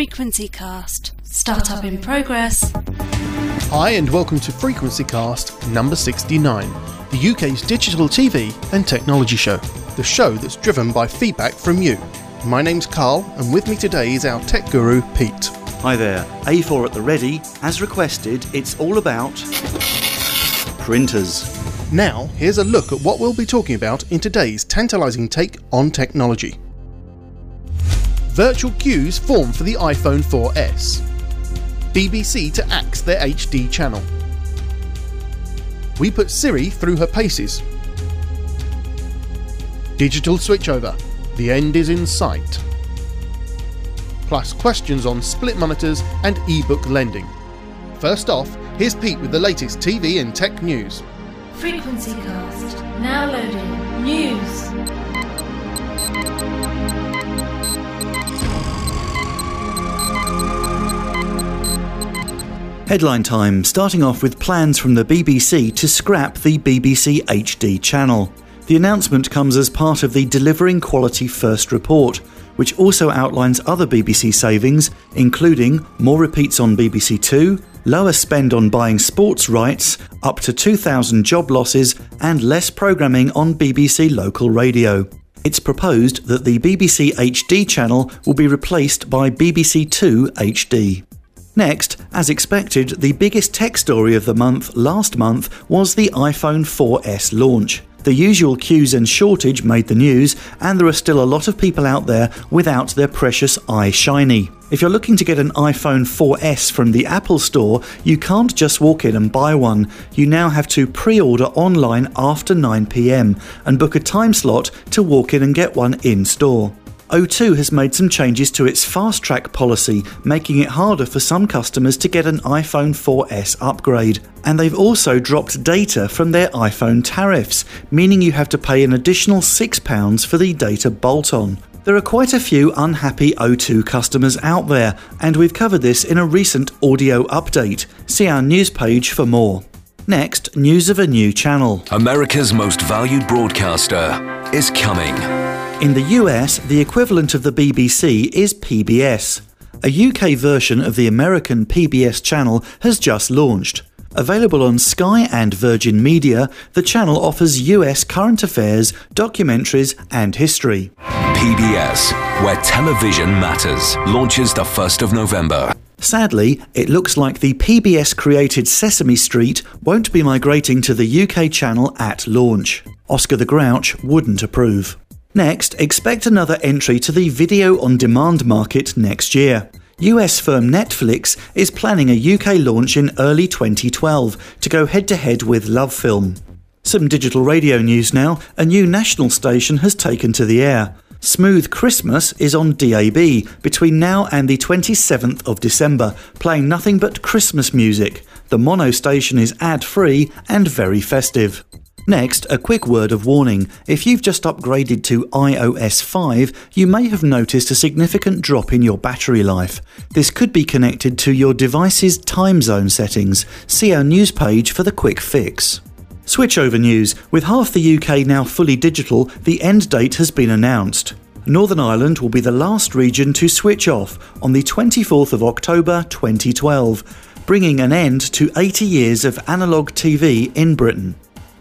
Frequency Cast. Startup in progress. Hi, and welcome to Frequency Cast number 69, the UK's digital TV and technology show. The show that's driven by feedback from you. My name's Carl, and with me today is our tech guru, Pete. Hi there, A4 at the ready. As requested, it's all about printers. Now, here's a look at what we'll be talking about in today's tantalizing take on technology. Virtual queues form for the iPhone 4S. BBC to axe their HD channel. We put Siri through her paces. Digital switchover. The end is in sight. Plus questions on split monitors and ebook lending. First off, here's Pete with the latest TV and tech news. Frequency Cast. Now loading. News. Headline time, starting off with plans from the BBC to scrap the BBC HD channel. The announcement comes as part of the Delivering Quality First report, which also outlines other BBC savings, including more repeats on BBC Two, lower spend on buying sports rights, up to 2,000 job losses, and less programming on BBC local radio. It's proposed that the BBC HD channel will be replaced by BBC Two HD. Next, as expected, the biggest tech story of the month last month was the iPhone 4S launch. The usual queues and shortage made the news, and there are still a lot of people out there without their precious iShiny. If you're looking to get an iPhone 4S from the Apple Store, you can't just walk in and buy one. You now have to pre order online after 9pm and book a time slot to walk in and get one in store. O2 has made some changes to its fast track policy, making it harder for some customers to get an iPhone 4S upgrade. And they've also dropped data from their iPhone tariffs, meaning you have to pay an additional £6 for the data bolt on. There are quite a few unhappy O2 customers out there, and we've covered this in a recent audio update. See our news page for more. Next, news of a new channel. America's most valued broadcaster is coming. In the US, the equivalent of the BBC is PBS. A UK version of the American PBS channel has just launched. Available on Sky and Virgin Media, the channel offers US current affairs, documentaries, and history. PBS, where television matters, launches the 1st of November. Sadly, it looks like the PBS created Sesame Street won't be migrating to the UK channel at launch. Oscar the Grouch wouldn't approve. Next, expect another entry to the video on demand market next year. US firm Netflix is planning a UK launch in early 2012 to go head to head with LoveFilm. Some digital radio news now. A new national station has taken to the air. Smooth Christmas is on DAB between now and the 27th of December, playing nothing but Christmas music. The mono station is ad free and very festive. Next, a quick word of warning. If you've just upgraded to iOS 5, you may have noticed a significant drop in your battery life. This could be connected to your device's time zone settings. See our news page for the quick fix. Switchover news. With half the UK now fully digital, the end date has been announced. Northern Ireland will be the last region to switch off on the 24th of October 2012, bringing an end to 80 years of analogue TV in Britain.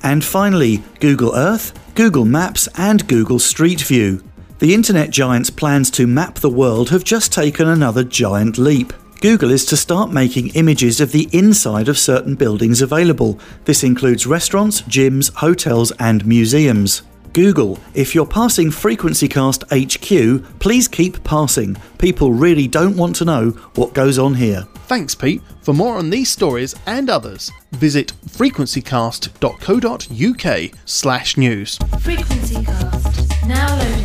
And finally, Google Earth, Google Maps, and Google Street View. The internet giant's plans to map the world have just taken another giant leap. Google is to start making images of the inside of certain buildings available. This includes restaurants, gyms, hotels, and museums. Google, if you're passing FrequencyCast HQ, please keep passing. People really don't want to know what goes on here. Thanks, Pete. For more on these stories and others, visit frequencycast.co.uk slash news. Frequency Cast. Now.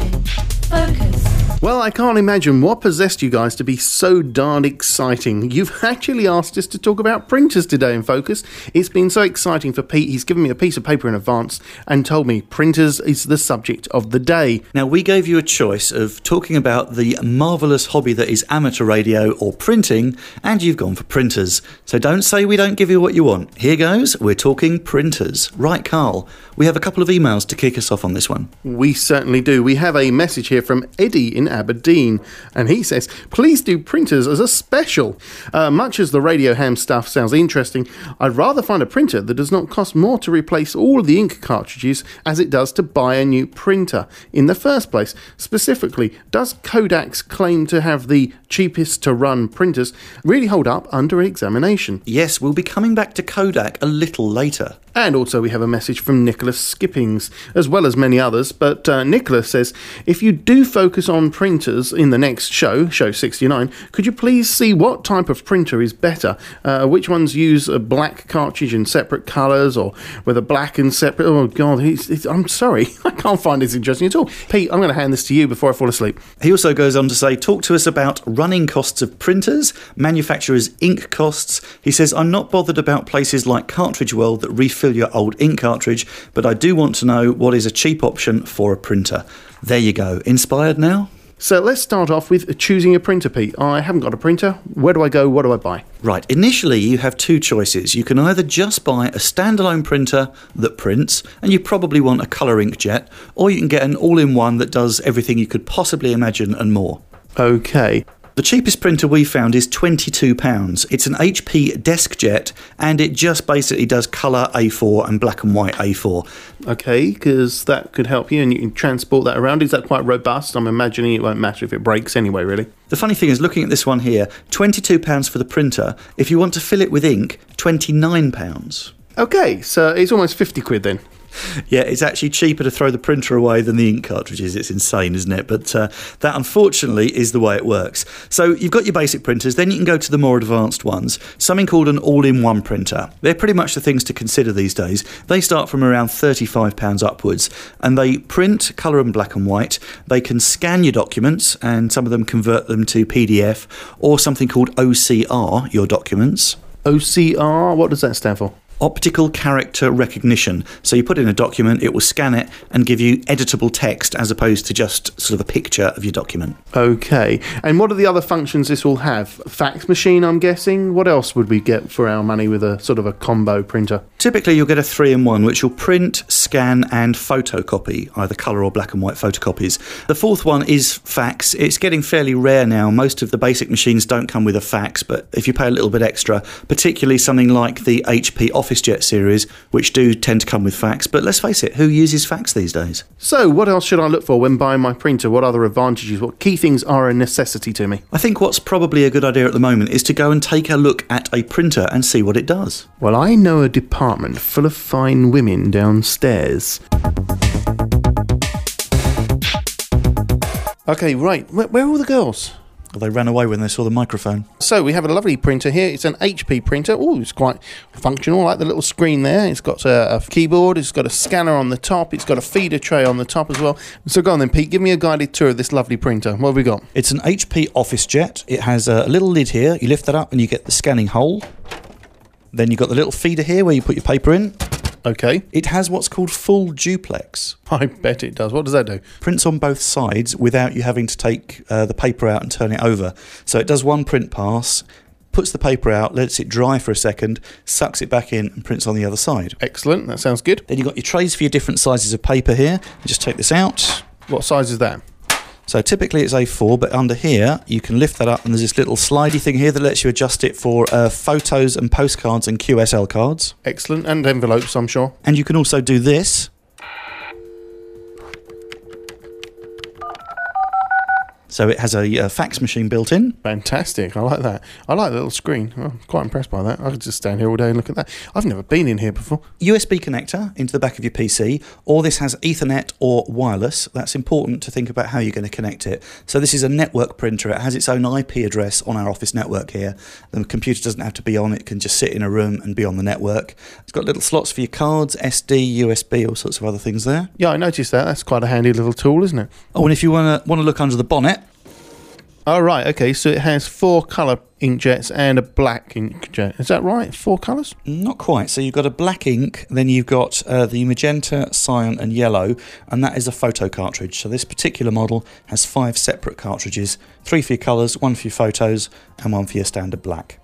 Well, I can't imagine what possessed you guys to be so darn exciting. You've actually asked us to talk about printers today in Focus. It's been so exciting for Pete. He's given me a piece of paper in advance and told me printers is the subject of the day. Now, we gave you a choice of talking about the marvellous hobby that is amateur radio or printing, and you've gone for printers. So don't say we don't give you what you want. Here goes, we're talking printers. Right, Carl, we have a couple of emails to kick us off on this one. We certainly do. We have a message here from Eddie in Aberdeen. And he says, please do printers as a special. Uh, much as the Radio Ham stuff sounds interesting, I'd rather find a printer that does not cost more to replace all the ink cartridges as it does to buy a new printer in the first place. Specifically, does Kodak's claim to have the cheapest to run printers really hold up under examination? Yes, we'll be coming back to Kodak a little later. And also, we have a message from Nicholas Skippings, as well as many others. But uh, Nicholas says if you do focus on printers in the next show, show 69, could you please see what type of printer is better? Uh, which ones use a black cartridge in separate colours, or whether black and separate? Oh, God, he's, he's, I'm sorry. I can't find this interesting at all. Pete, I'm going to hand this to you before I fall asleep. He also goes on to say, talk to us about running costs of printers, manufacturers' ink costs. He says, I'm not bothered about places like Cartridge World that refill your old ink cartridge, but I do want to know what is a cheap option for a printer. There you go. Inspired now? So let's start off with choosing a printer, Pete. I haven't got a printer. Where do I go? What do I buy? Right, initially you have two choices. You can either just buy a standalone printer that prints, and you probably want a colour inkjet, or you can get an all in one that does everything you could possibly imagine and more. Okay. The cheapest printer we found is £22. It's an HP DeskJet and it just basically does colour A4 and black and white A4. Okay, because that could help you and you can transport that around. Is that quite robust? I'm imagining it won't matter if it breaks anyway, really. The funny thing is, looking at this one here, £22 for the printer. If you want to fill it with ink, £29. Okay, so it's almost 50 quid then. Yeah, it's actually cheaper to throw the printer away than the ink cartridges. It's insane, isn't it? But uh, that unfortunately is the way it works. So you've got your basic printers, then you can go to the more advanced ones, something called an all in one printer. They're pretty much the things to consider these days. They start from around £35 upwards and they print colour and black and white. They can scan your documents and some of them convert them to PDF or something called OCR, your documents. OCR, what does that stand for? Optical character recognition. So you put in a document, it will scan it and give you editable text as opposed to just sort of a picture of your document. Okay. And what are the other functions this will have? Fax machine, I'm guessing. What else would we get for our money with a sort of a combo printer? Typically, you'll get a three in one, which will print, scan, and photocopy, either colour or black and white photocopies. The fourth one is fax. It's getting fairly rare now. Most of the basic machines don't come with a fax, but if you pay a little bit extra, particularly something like the HP OfficeJet series, which do tend to come with fax. But let's face it, who uses fax these days? So, what else should I look for when buying my printer? What other advantages? What key things are a necessity to me? I think what's probably a good idea at the moment is to go and take a look at a printer and see what it does. Well, I know a department full of fine women downstairs. Okay, right. Where, where are all the girls? They ran away when they saw the microphone. So we have a lovely printer here. It's an HP printer. Oh, it's quite functional. I like the little screen there. It's got a, a, keyboard. It's got a scanner on the top. It's got a feeder tray on the top as well. So go on then, Pete. Give me a guided tour of this lovely printer. What have we got? It's an HP OfficeJet. It has a little lid here. You lift that up and you get the scanning hole. Then you've got the little feeder here where you put your paper in. Okay. It has what's called full duplex. I bet it does. What does that do? Prints on both sides without you having to take uh, the paper out and turn it over. So it does one print pass, puts the paper out, lets it dry for a second, sucks it back in, and prints on the other side. Excellent. That sounds good. Then you've got your trays for your different sizes of paper here. just take this out. What size is that? So typically it's A4, but under here you can lift that up and there's this little slidey thing here that lets you adjust it for uh, photos and postcards and QSL cards. Excellent. And envelopes, I'm sure. And you can also do this So it has a, a, fax machine built in. Fantastic. I like that. I like the little screen. I'm quite impressed by that. I could just stand here all day and look at that. I've never been in here before. USB connector into the back of your PC, or this has Ethernet or wireless. That's important to think about how you're going to connect it. So this is a network printer. It has its own IP address on our office network here. The computer doesn't have to be on. It can just sit in a room and be on the network. It's got little slots for your cards, SD, USB, all sorts of other things there. Yeah, I noticed that. That's quite a handy little tool, isn't it? Oh, and if you want to want to look under the bonnet, Oh, right. Okay. So it has four colour inkjets and a black inkjet. Is that right? Four colours? Not quite. So you've got a black ink, then you've got uh, the magenta, cyan, and yellow, and that is a photo cartridge. So this particular model has five separate cartridges three for your colours, one for your photos, and one for your standard black.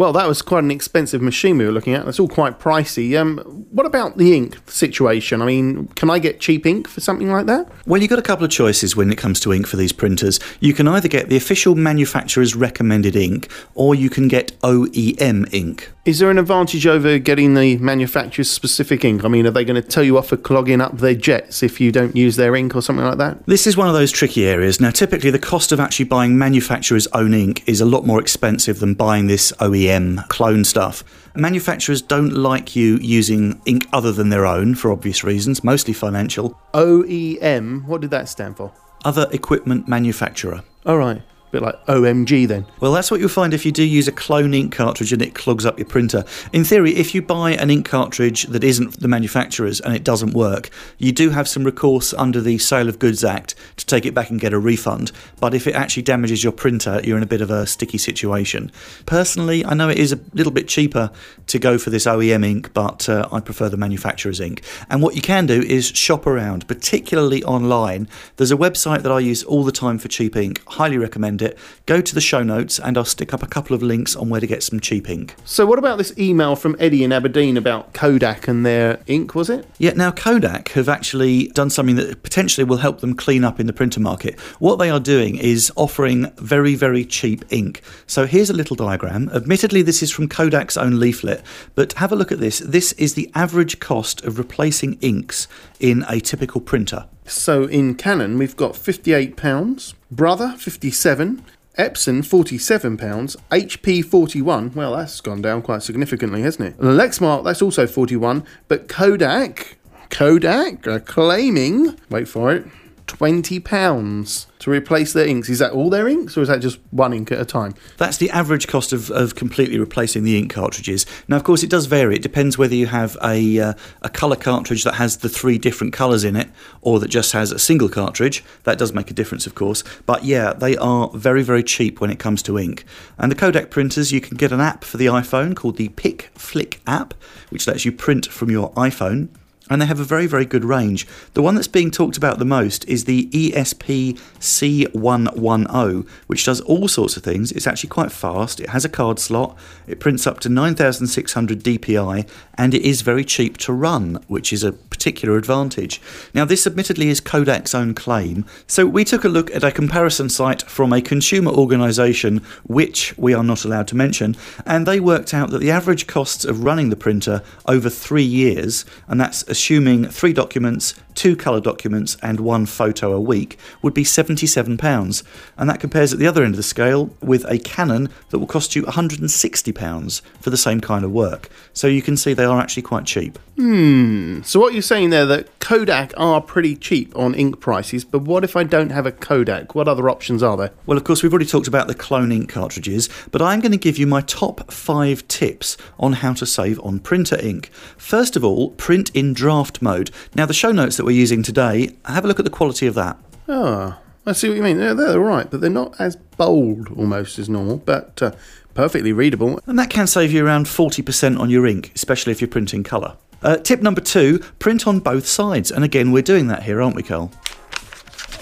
Well, that was quite an expensive machine we were looking at. That's all quite pricey. Um, what about the ink situation? I mean, can I get cheap ink for something like that? Well, you've got a couple of choices when it comes to ink for these printers. You can either get the official manufacturer's recommended ink, or you can get OEM ink. Is there an advantage over getting the manufacturer's specific ink? I mean, are they going to tell you off for clogging up their jets if you don't use their ink or something like that? This is one of those tricky areas. Now, typically, the cost of actually buying manufacturer's own ink is a lot more expensive than buying this OEM clone stuff. Manufacturers don't like you using ink other than their own for obvious reasons, mostly financial. OEM, what did that stand for? Other equipment manufacturer. All right. Bit like OMG then. Well, that's what you'll find if you do use a clone ink cartridge and it clogs up your printer. In theory, if you buy an ink cartridge that isn't the manufacturer's and it doesn't work, you do have some recourse under the Sale of Goods Act to take it back and get a refund. But if it actually damages your printer, you're in a bit of a sticky situation. Personally, I know it is a little bit cheaper to go for this OEM ink, but uh, I prefer the manufacturer's ink. And what you can do is shop around, particularly online. There's a website that I use all the time for cheap ink. Highly recommend it. Go to the show notes and I'll stick up a couple of links on where to get some cheap ink. So, what about this email from Eddie in Aberdeen about Kodak and their ink, was it? Yeah, now Kodak have actually done something that potentially will help them clean up in the printer market. What they are doing is offering very, very cheap ink. So here's a little diagram. Admittedly, this is from Kodak's own leaflet, but have a look at this. This is the average cost of replacing inks in a typical printer. So, in Canon, we've got £58, Brother 57 Epson £47, HP 41 well, that's gone down quite significantly, hasn't it? Lexmark, that's also 41 but Kodak, Kodak are claiming, wait for it, £20 to replace their inks. Is that all their inks, or is that just one ink at a time? That's the average cost of, of completely replacing the ink cartridges. Now, of course, it does vary. It depends whether you have a, uh, a colour cartridge that has the three different colours in it or that just has a single cartridge. That does make a difference, of course. But yeah, they are very, very cheap when it comes to ink. And the Kodak printers, you can get an app for the iPhone called the Pic Flick app, which lets you print from your iPhone and they have a very, very good range. The one that's being talked about the most is the ESP C110, which does all sorts of things. It's actually quite fast, it has a card slot, it prints up to 9600 DPI, and it is very cheap to run, which is a particular advantage. Now, this admittedly is Kodak's own claim, so we took a look at a comparison site from a consumer organisation, which we are not allowed to mention, and they worked out that the average costs of running the printer over three years, and that's assuming three documents, two colour documents, and one photo a week, would be £77. And that compares at the other end of the scale with a Canon that will cost you £160 for the same kind of work. So you can see they are actually quite cheap. Hmm. So, what you're saying there that Kodak are pretty cheap on ink prices, but what if I don't have a Kodak? What other options are there? Well, of course, we've already talked about the clone ink cartridges, but I'm going to give you my top five tips on how to save on printer ink. First of all, print in draft mode. Now, the show notes that we're using today, have a look at the quality of that. Ah, I see what you mean. They're, they're all right, but they're not as bold almost as normal, but uh, perfectly readable. And that can save you around 40% on your ink, especially if you're printing colour. Uh, tip number two print on both sides. And again, we're doing that here, aren't we, Carl?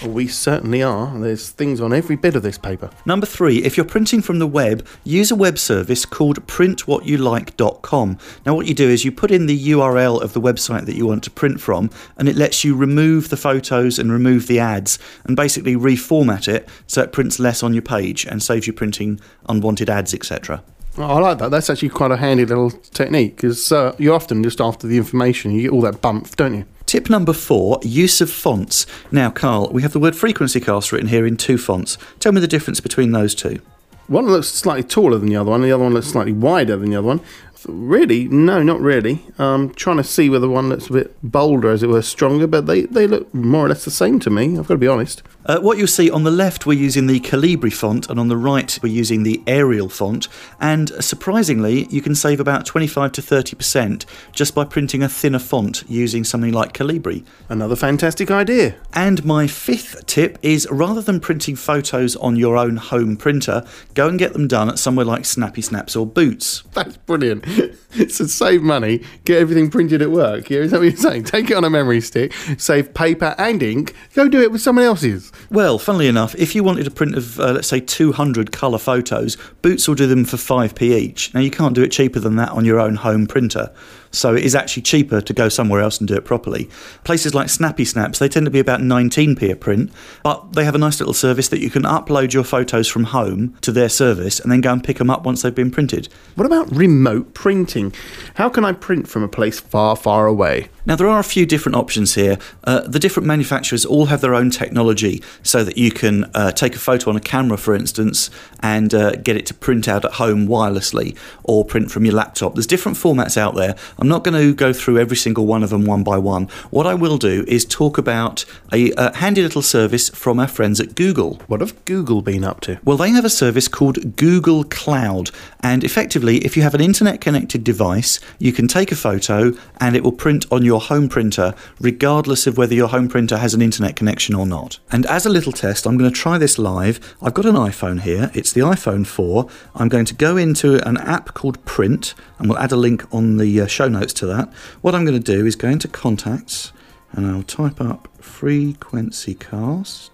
We certainly are. There's things on every bit of this paper. Number three, if you're printing from the web, use a web service called printwhatyouLike.com. Now, what you do is you put in the URL of the website that you want to print from, and it lets you remove the photos and remove the ads and basically reformat it so it prints less on your page and saves you printing unwanted ads, etc. Oh, I like that. That's actually quite a handy little technique because uh, you're often just after the information. You get all that bump, don't you? Tip number four use of fonts. Now, Carl, we have the word frequency cast written here in two fonts. Tell me the difference between those two. One looks slightly taller than the other one, the other one looks slightly wider than the other one. Really? No, not really. I'm trying to see whether one looks a bit bolder, as it were, stronger, but they, they look more or less the same to me. I've got to be honest. Uh, what you'll see on the left, we're using the Calibri font, and on the right, we're using the Arial font. And surprisingly, you can save about 25 to 30% just by printing a thinner font using something like Calibri. Another fantastic idea. And my fifth tip is rather than printing photos on your own home printer, go and get them done at somewhere like Snappy Snaps or Boots. That's brilliant. so save money, get everything printed at work. Yeah, is that what you're saying? Take it on a memory stick, save paper and ink, go do it with someone else's. Well, funnily enough, if you wanted a print of, uh, let's say, 200 colour photos, Boots will do them for 5p each. Now, you can't do it cheaper than that on your own home printer. So it is actually cheaper to go somewhere else and do it properly. Places like Snappy Snaps, they tend to be about 19p a print, but they have a nice little service that you can upload your photos from home to their service and then go and pick them up once they've been printed. What about remote printing? How can I print from a place far, far away? Now, there are a few different options here. Uh, the different manufacturers all have their own technology so that you can uh, take a photo on a camera, for instance, and uh, get it to print out at home wirelessly or print from your laptop. There's different formats out there. I'm not going to go through every single one of them one by one. What I will do is talk about a, a handy little service from our friends at Google. What have Google been up to? Well, they have a service called Google Cloud, and effectively, if you have an internet connected device, you can take a photo and it will print on your home printer, regardless of whether your home printer has an internet connection or not. And as a little test, I'm going to try this live. I've got an iPhone here, it's the iPhone 4. I'm going to go into an app called Print, and we'll add a link on the uh, show notes to that. What I'm going to do is go into contacts and I'll type up frequency cast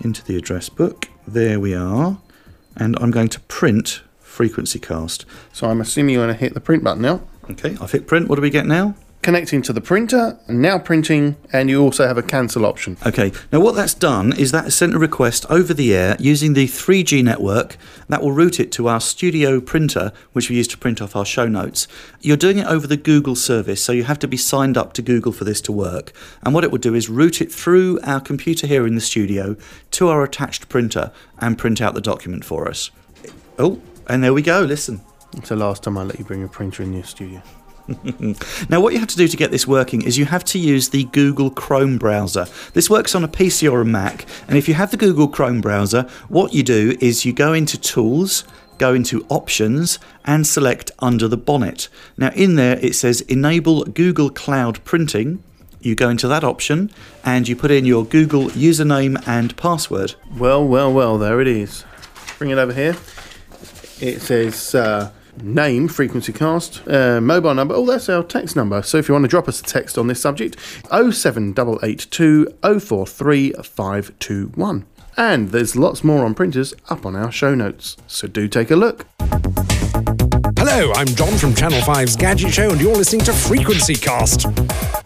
into the address book. There we are. And I'm going to print frequency cast. So I'm assuming you're going to hit the print button now. Okay, I've hit print. What do we get now? Connecting to the printer, now printing, and you also have a cancel option. Okay, now what that's done is that sent a request over the air using the 3G network that will route it to our studio printer, which we use to print off our show notes. You're doing it over the Google service, so you have to be signed up to Google for this to work. And what it will do is route it through our computer here in the studio to our attached printer and print out the document for us. Oh, and there we go, listen. It's the last time I let you bring a printer in your studio. Now, what you have to do to get this working is you have to use the Google Chrome browser. This works on a PC or a Mac, and if you have the Google Chrome browser, what you do is you go into Tools, go into Options, and select Under the Bonnet. Now, in there it says Enable Google Cloud Printing. You go into that option and you put in your Google username and password. Well, well, well, there it is. Bring it over here. It says uh, name, frequency cast, uh, mobile number. Oh, that's our text number. So if you want to drop us a text on this subject, 07882 043 521. And there's lots more on printers up on our show notes. So do take a look. Hello, I'm John from Channel 5's Gadget Show, and you're listening to Frequency Cast.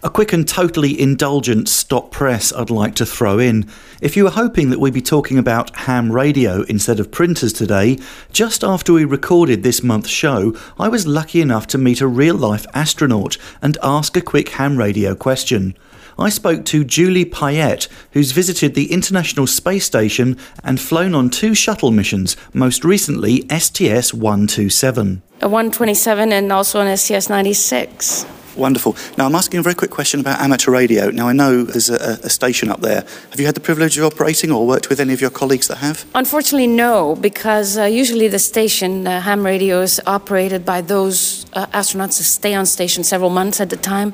A quick and totally indulgent stop press I'd like to throw in. If you were hoping that we'd be talking about ham radio instead of printers today, just after we recorded this month's show, I was lucky enough to meet a real life astronaut and ask a quick ham radio question. I spoke to Julie Payette, who's visited the International Space Station and flown on two shuttle missions, most recently STS 127. a 127 and also an STS 96. Wonderful. Now, I'm asking a very quick question about amateur radio. Now, I know there's a, a station up there. Have you had the privilege of operating or worked with any of your colleagues that have? Unfortunately, no, because uh, usually the station, uh, ham radio, is operated by those uh, astronauts who stay on station several months at a time.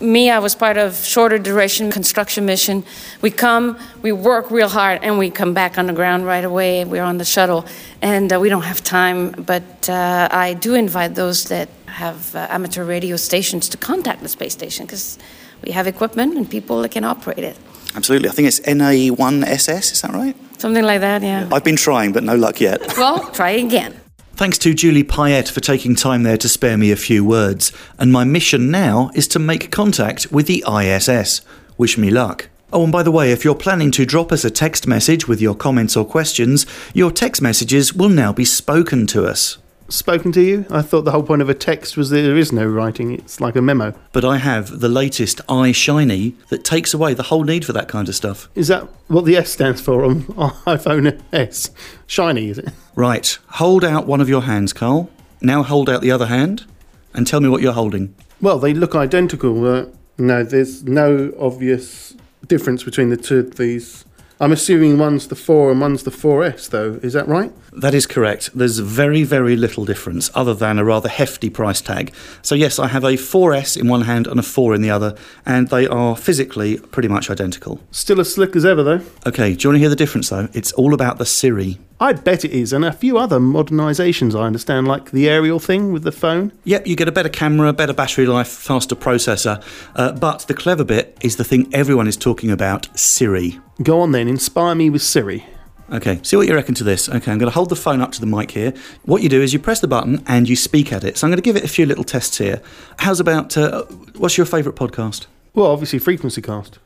Me, I was part of shorter duration construction mission. We come, we work real hard, and we come back on the ground right away. We're on the shuttle, and uh, we don't have time. But uh, I do invite those that have uh, amateur radio stations to contact the space station because we have equipment and people that can operate it. Absolutely. I think it's NA1SS, is that right? Something like that, yeah. I've been trying, but no luck yet. Well, try again. Thanks to Julie Payette for taking time there to spare me a few words. And my mission now is to make contact with the ISS. Wish me luck. Oh, and by the way, if you're planning to drop us a text message with your comments or questions, your text messages will now be spoken to us. Spoken to you? I thought the whole point of a text was that there is no writing, it's like a memo. But I have the latest iShiny that takes away the whole need for that kind of stuff. Is that what the S stands for on iPhone S? Shiny, is it? Right, hold out one of your hands, Carl. Now hold out the other hand and tell me what you're holding. Well, they look identical. Uh, no, there's no obvious difference between the two of these. I'm assuming one's the 4 and one's the 4S, though. Is that right? That is correct. There's very, very little difference other than a rather hefty price tag. So, yes, I have a 4S in one hand and a 4 in the other, and they are physically pretty much identical. Still as slick as ever, though. Okay, do you want to hear the difference though? It's all about the Siri. I bet it is, and a few other modernisations I understand, like the aerial thing with the phone. Yep, you get a better camera, better battery life, faster processor. Uh, but the clever bit is the thing everyone is talking about Siri. Go on then, inspire me with Siri. Okay, see what you reckon to this. Okay, I'm going to hold the phone up to the mic here. What you do is you press the button and you speak at it. So I'm going to give it a few little tests here. How's about, uh, what's your favourite podcast? Well, obviously, Frequency Cast.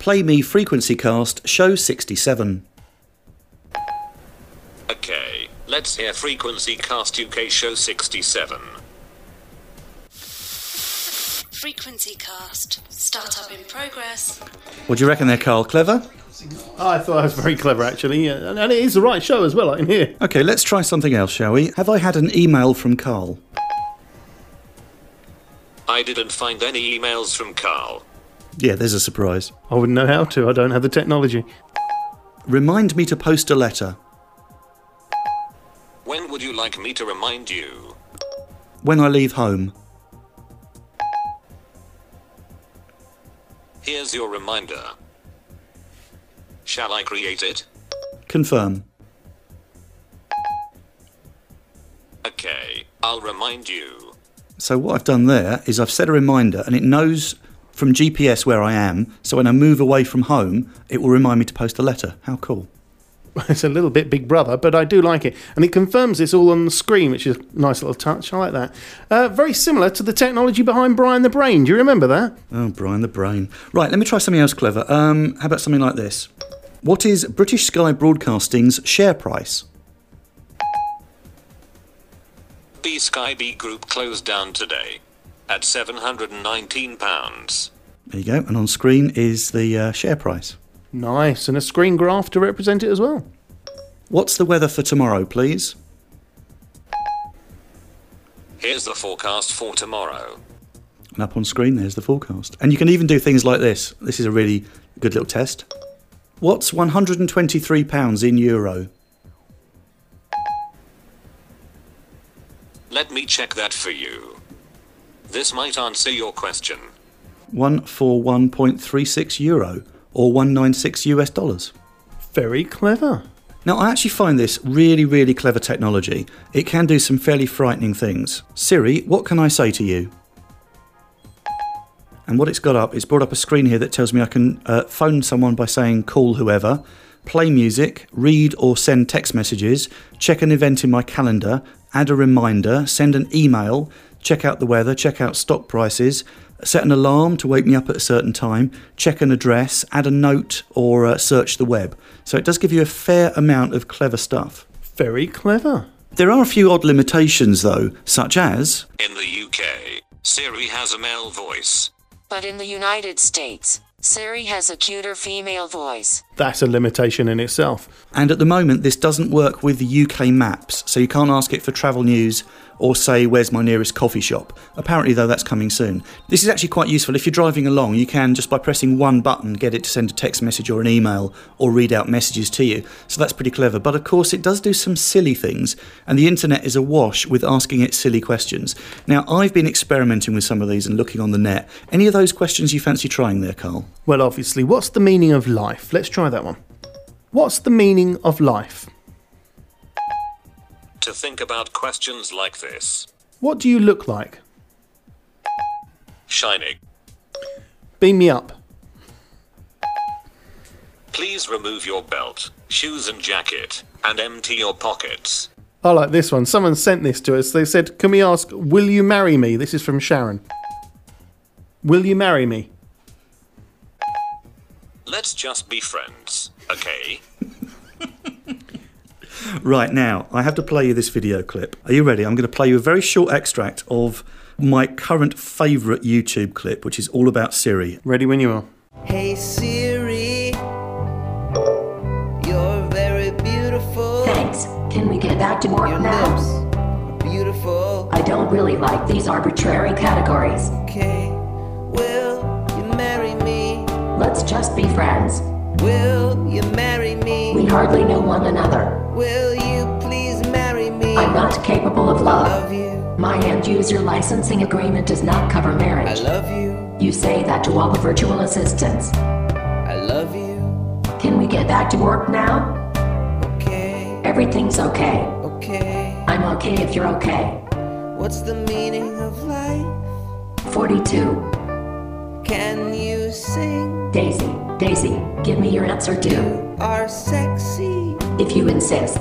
Play me Frequency Cast, show 67. Okay, let's hear Frequency Cast UK Show 67. Frequency Cast. Startup in progress. What do you reckon there, Carl? Clever? I thought that was very clever, actually, yeah. and and it is the right show as well, I can hear. Okay, let's try something else, shall we? Have I had an email from Carl? I didn't find any emails from Carl. Yeah, there's a surprise. I wouldn't know how to, I don't have the technology. Remind me to post a letter. When would you like me to remind you? When I leave home. Here's your reminder. Shall I create it? Confirm. Okay, I'll remind you. So what I've done there is I've set a reminder and it knows from GPS where I am, so when I move away from home, it will remind me to post a letter. How cool. It's a little bit Big Brother, but I do like it. And it confirms this all on the screen, which is a nice little touch. I like that. Uh, very similar to the technology behind Brian the Brain. Do you remember that? Oh, Brian the Brain. Right, let me try something else clever. Um, how about something like this? What is British Sky Broadcasting's share price? BSkyB Group closed down today at £719. There you go. And on screen is the uh, share price. Nice. And a screen graph to represent it as well. What's the weather for tomorrow, please? Here's the forecast for tomorrow. And up on screen, there's the forecast. And you can even do things like this. This is a really good little test. What's £123 in euro? Let me check that for you. This might answer your question. 141.36 euro or 196 US dollars. Very clever. Now, I actually find this really, really clever technology. It can do some fairly frightening things. Siri, what can I say to you? And what it's got up, it's brought up a screen here that tells me I can uh, phone someone by saying call whoever, play music, read or send text messages, check an event in my calendar, add a reminder, send an email, check out the weather, check out stock prices, set an alarm to wake me up at a certain time, check an address, add a note, or uh, search the web. So it does give you a fair amount of clever stuff. Very clever. There are a few odd limitations though, such as In the UK, Siri has a male voice. But in the United States, Siri has a cuter female voice. That's a limitation in itself. And at the moment, this doesn't work with the UK maps, so you can't ask it for travel news or say, Where's my nearest coffee shop? Apparently, though, that's coming soon. This is actually quite useful. If you're driving along, you can just by pressing one button get it to send a text message or an email or read out messages to you. So that's pretty clever. But of course, it does do some silly things, and the internet is awash with asking it silly questions. Now, I've been experimenting with some of these and looking on the net. Any of those questions you fancy trying there, Carl? Well, obviously, what's the meaning of life? Let's try that one. What's the meaning of life? To think about questions like this. What do you look like? Shining. Beam me up. Please remove your belt, shoes and jacket, and empty your pockets. I like this one. Someone sent this to us. They said, Can we ask, will you marry me? This is from Sharon. Will you marry me? Let's just be friends, okay? Right now, I have to play you this video clip. Are you ready? I'm going to play you a very short extract of my current favourite YouTube clip, which is all about Siri. Ready when you are. Hey Siri, you're very beautiful. Thanks. Can we get back to more Your now? lips are beautiful. I don't really like these arbitrary categories. Okay, will you marry me? Let's just be friends. Will you marry me? We hardly know one another. Will you please marry me? I'm not capable of I love. love you. My end user licensing agreement does not cover marriage. I love you. You say that to all the virtual assistants. I love you. Can we get back to work now? Okay. Everything's okay. Okay. I'm okay if you're okay. What's the meaning of life? 42. Can you sing? Daisy, Daisy, give me your answer too. You are sexy. If you insist.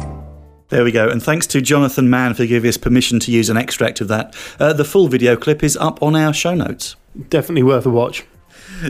There we go. And thanks to Jonathan Mann for giving us permission to use an extract of that. Uh, the full video clip is up on our show notes. Definitely worth a watch.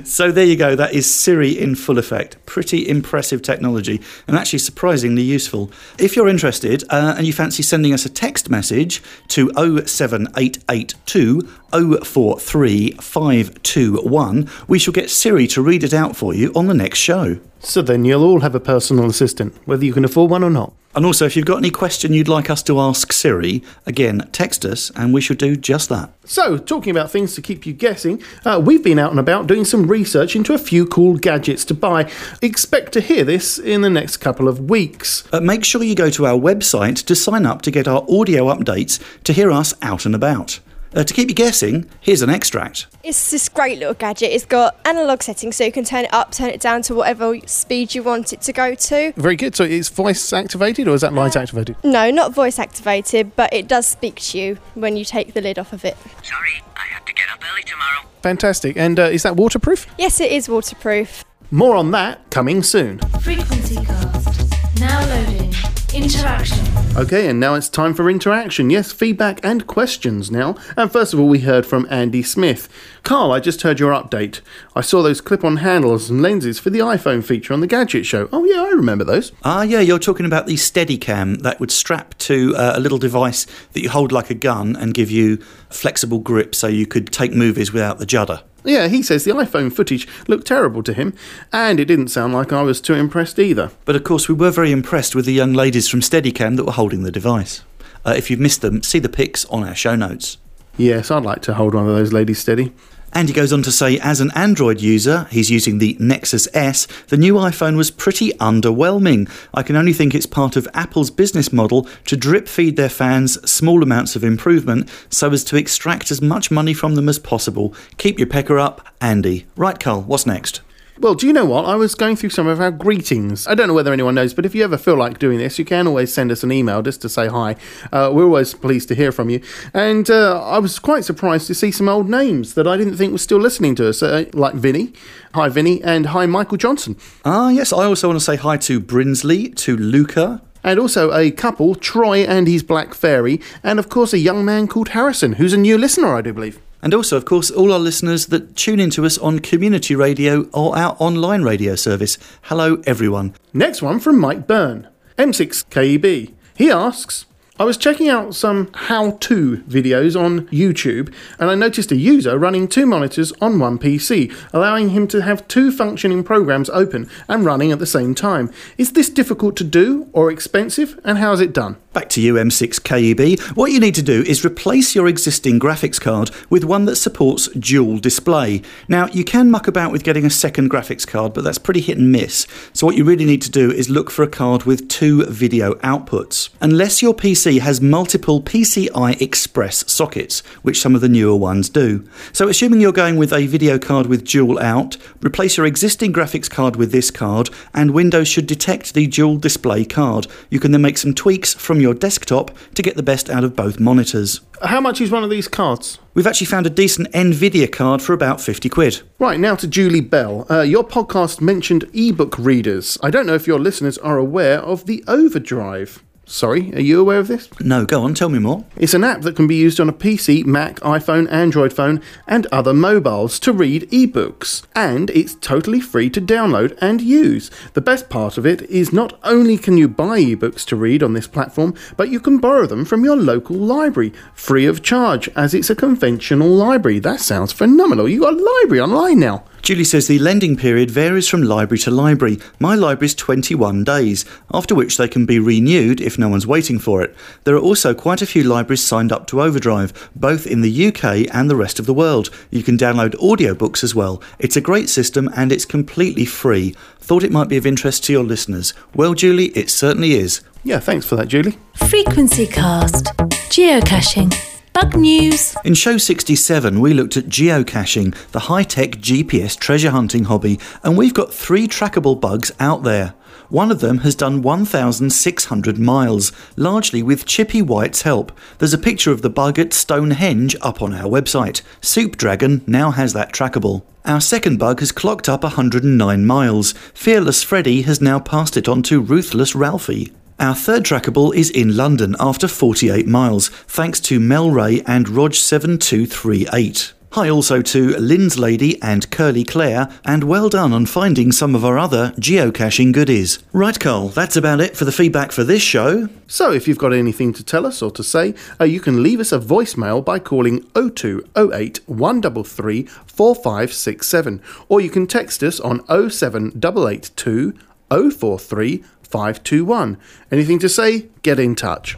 So there you go. That is Siri in full effect. Pretty impressive technology and actually surprisingly useful. If you're interested uh, and you fancy sending us a text message to 07882 043 521, we shall get Siri to read it out for you on the next show. So then you'll all have a personal assistant, whether you can afford one or not. And also, if you've got any question you'd like us to ask Siri, again, text us and we shall do just that. So, talking about things to keep you guessing, uh, we've been out and about doing some research into a few cool gadgets to buy. Expect to hear this in the next couple of weeks. Uh, make sure you go to our website to sign up to get our audio updates to hear us out and about. Uh, to keep you guessing, here's an extract. It's this great little gadget. It's got analog settings, so you can turn it up, turn it down to whatever speed you want it to go to. Very good. So, it's voice activated or is that light activated? No, not voice activated, but it does speak to you when you take the lid off of it. Sorry, I have to get up early tomorrow. Fantastic. And uh, is that waterproof? Yes, it is waterproof. More on that coming soon. Frequency cast. Now loading. Interaction. Okay, and now it's time for interaction. Yes, feedback and questions now. And first of all, we heard from Andy Smith. Carl, I just heard your update. I saw those clip on handles and lenses for the iPhone feature on the Gadget Show. Oh, yeah, I remember those. Ah, yeah, you're talking about the Steadicam that would strap to uh, a little device that you hold like a gun and give you flexible grip so you could take movies without the judder. Yeah, he says the iPhone footage looked terrible to him, and it didn't sound like I was too impressed either. But of course, we were very impressed with the young ladies from Steadicam that were holding the device. Uh, if you've missed them, see the pics on our show notes. Yes, I'd like to hold one of those ladies steady. And he goes on to say, as an Android user, he's using the Nexus S, the new iPhone was pretty underwhelming. I can only think it's part of Apple's business model to drip feed their fans small amounts of improvement so as to extract as much money from them as possible. Keep your pecker up, Andy. Right, Carl, what's next? Well, do you know what? I was going through some of our greetings. I don't know whether anyone knows, but if you ever feel like doing this, you can always send us an email just to say hi. Uh, we're always pleased to hear from you. And uh, I was quite surprised to see some old names that I didn't think were still listening to us, uh, like Vinny. Hi, Vinny. And hi, Michael Johnson. Ah, yes, I also want to say hi to Brinsley, to Luca, and also a couple, Troy and his Black Fairy, and of course a young man called Harrison, who's a new listener, I do believe. And also, of course, all our listeners that tune into us on community radio or our online radio service. Hello, everyone. Next one from Mike Byrne, M6KEB. He asks, I was checking out some how to videos on YouTube and I noticed a user running two monitors on one PC, allowing him to have two functioning programs open and running at the same time. Is this difficult to do or expensive and how is it done? Back to you, M6KEB. What you need to do is replace your existing graphics card with one that supports dual display. Now, you can muck about with getting a second graphics card, but that's pretty hit and miss. So, what you really need to do is look for a card with two video outputs. Unless your PC has multiple PCI Express sockets, which some of the newer ones do. So, assuming you're going with a video card with dual out, replace your existing graphics card with this card, and Windows should detect the dual display card. You can then make some tweaks from your desktop to get the best out of both monitors. How much is one of these cards? We've actually found a decent Nvidia card for about 50 quid. Right, now to Julie Bell. Uh, your podcast mentioned ebook readers. I don't know if your listeners are aware of the Overdrive. Sorry, are you aware of this? No, go on, tell me more. It's an app that can be used on a PC, Mac, iPhone, Android phone, and other mobiles to read ebooks. And it's totally free to download and use. The best part of it is not only can you buy ebooks to read on this platform, but you can borrow them from your local library, free of charge, as it's a conventional library. That sounds phenomenal. You got a library online now. Julie says the lending period varies from library to library. My library's 21 days, after which they can be renewed if no one's waiting for it. There are also quite a few libraries signed up to Overdrive, both in the UK and the rest of the world. You can download audiobooks as well. It's a great system and it's completely free. Thought it might be of interest to your listeners. Well, Julie, it certainly is. Yeah, thanks for that, Julie. Frequency cast. Geocaching. Bug news. In show 67, we looked at geocaching, the high tech GPS treasure hunting hobby, and we've got three trackable bugs out there. One of them has done 1,600 miles, largely with Chippy White's help. There's a picture of the bug at Stonehenge up on our website. Soup Dragon now has that trackable. Our second bug has clocked up 109 miles. Fearless Freddy has now passed it on to Ruthless Ralphie. Our third trackable is in London after 48 miles, thanks to Mel Ray and Rog7238. Hi also to Lynn's Lady and Curly Claire, and well done on finding some of our other geocaching goodies. Right, Carl, that's about it for the feedback for this show. So, if you've got anything to tell us or to say, uh, you can leave us a voicemail by calling 0208 133 4567, or you can text us on 07882 043 521. Anything to say? Get in touch.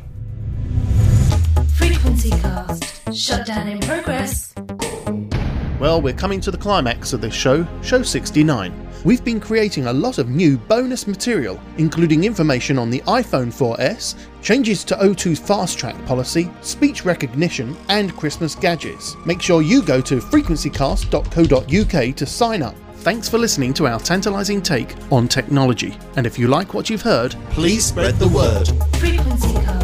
Frequency Cast. Shutdown in progress. Well, we're coming to the climax of this show, show 69. We've been creating a lot of new bonus material, including information on the iPhone 4S, changes to O2's fast track policy, speech recognition, and Christmas gadgets. Make sure you go to frequencycast.co.uk to sign up. Thanks for listening to our tantalising take on technology. And if you like what you've heard, please spread the word. Frequency Cast.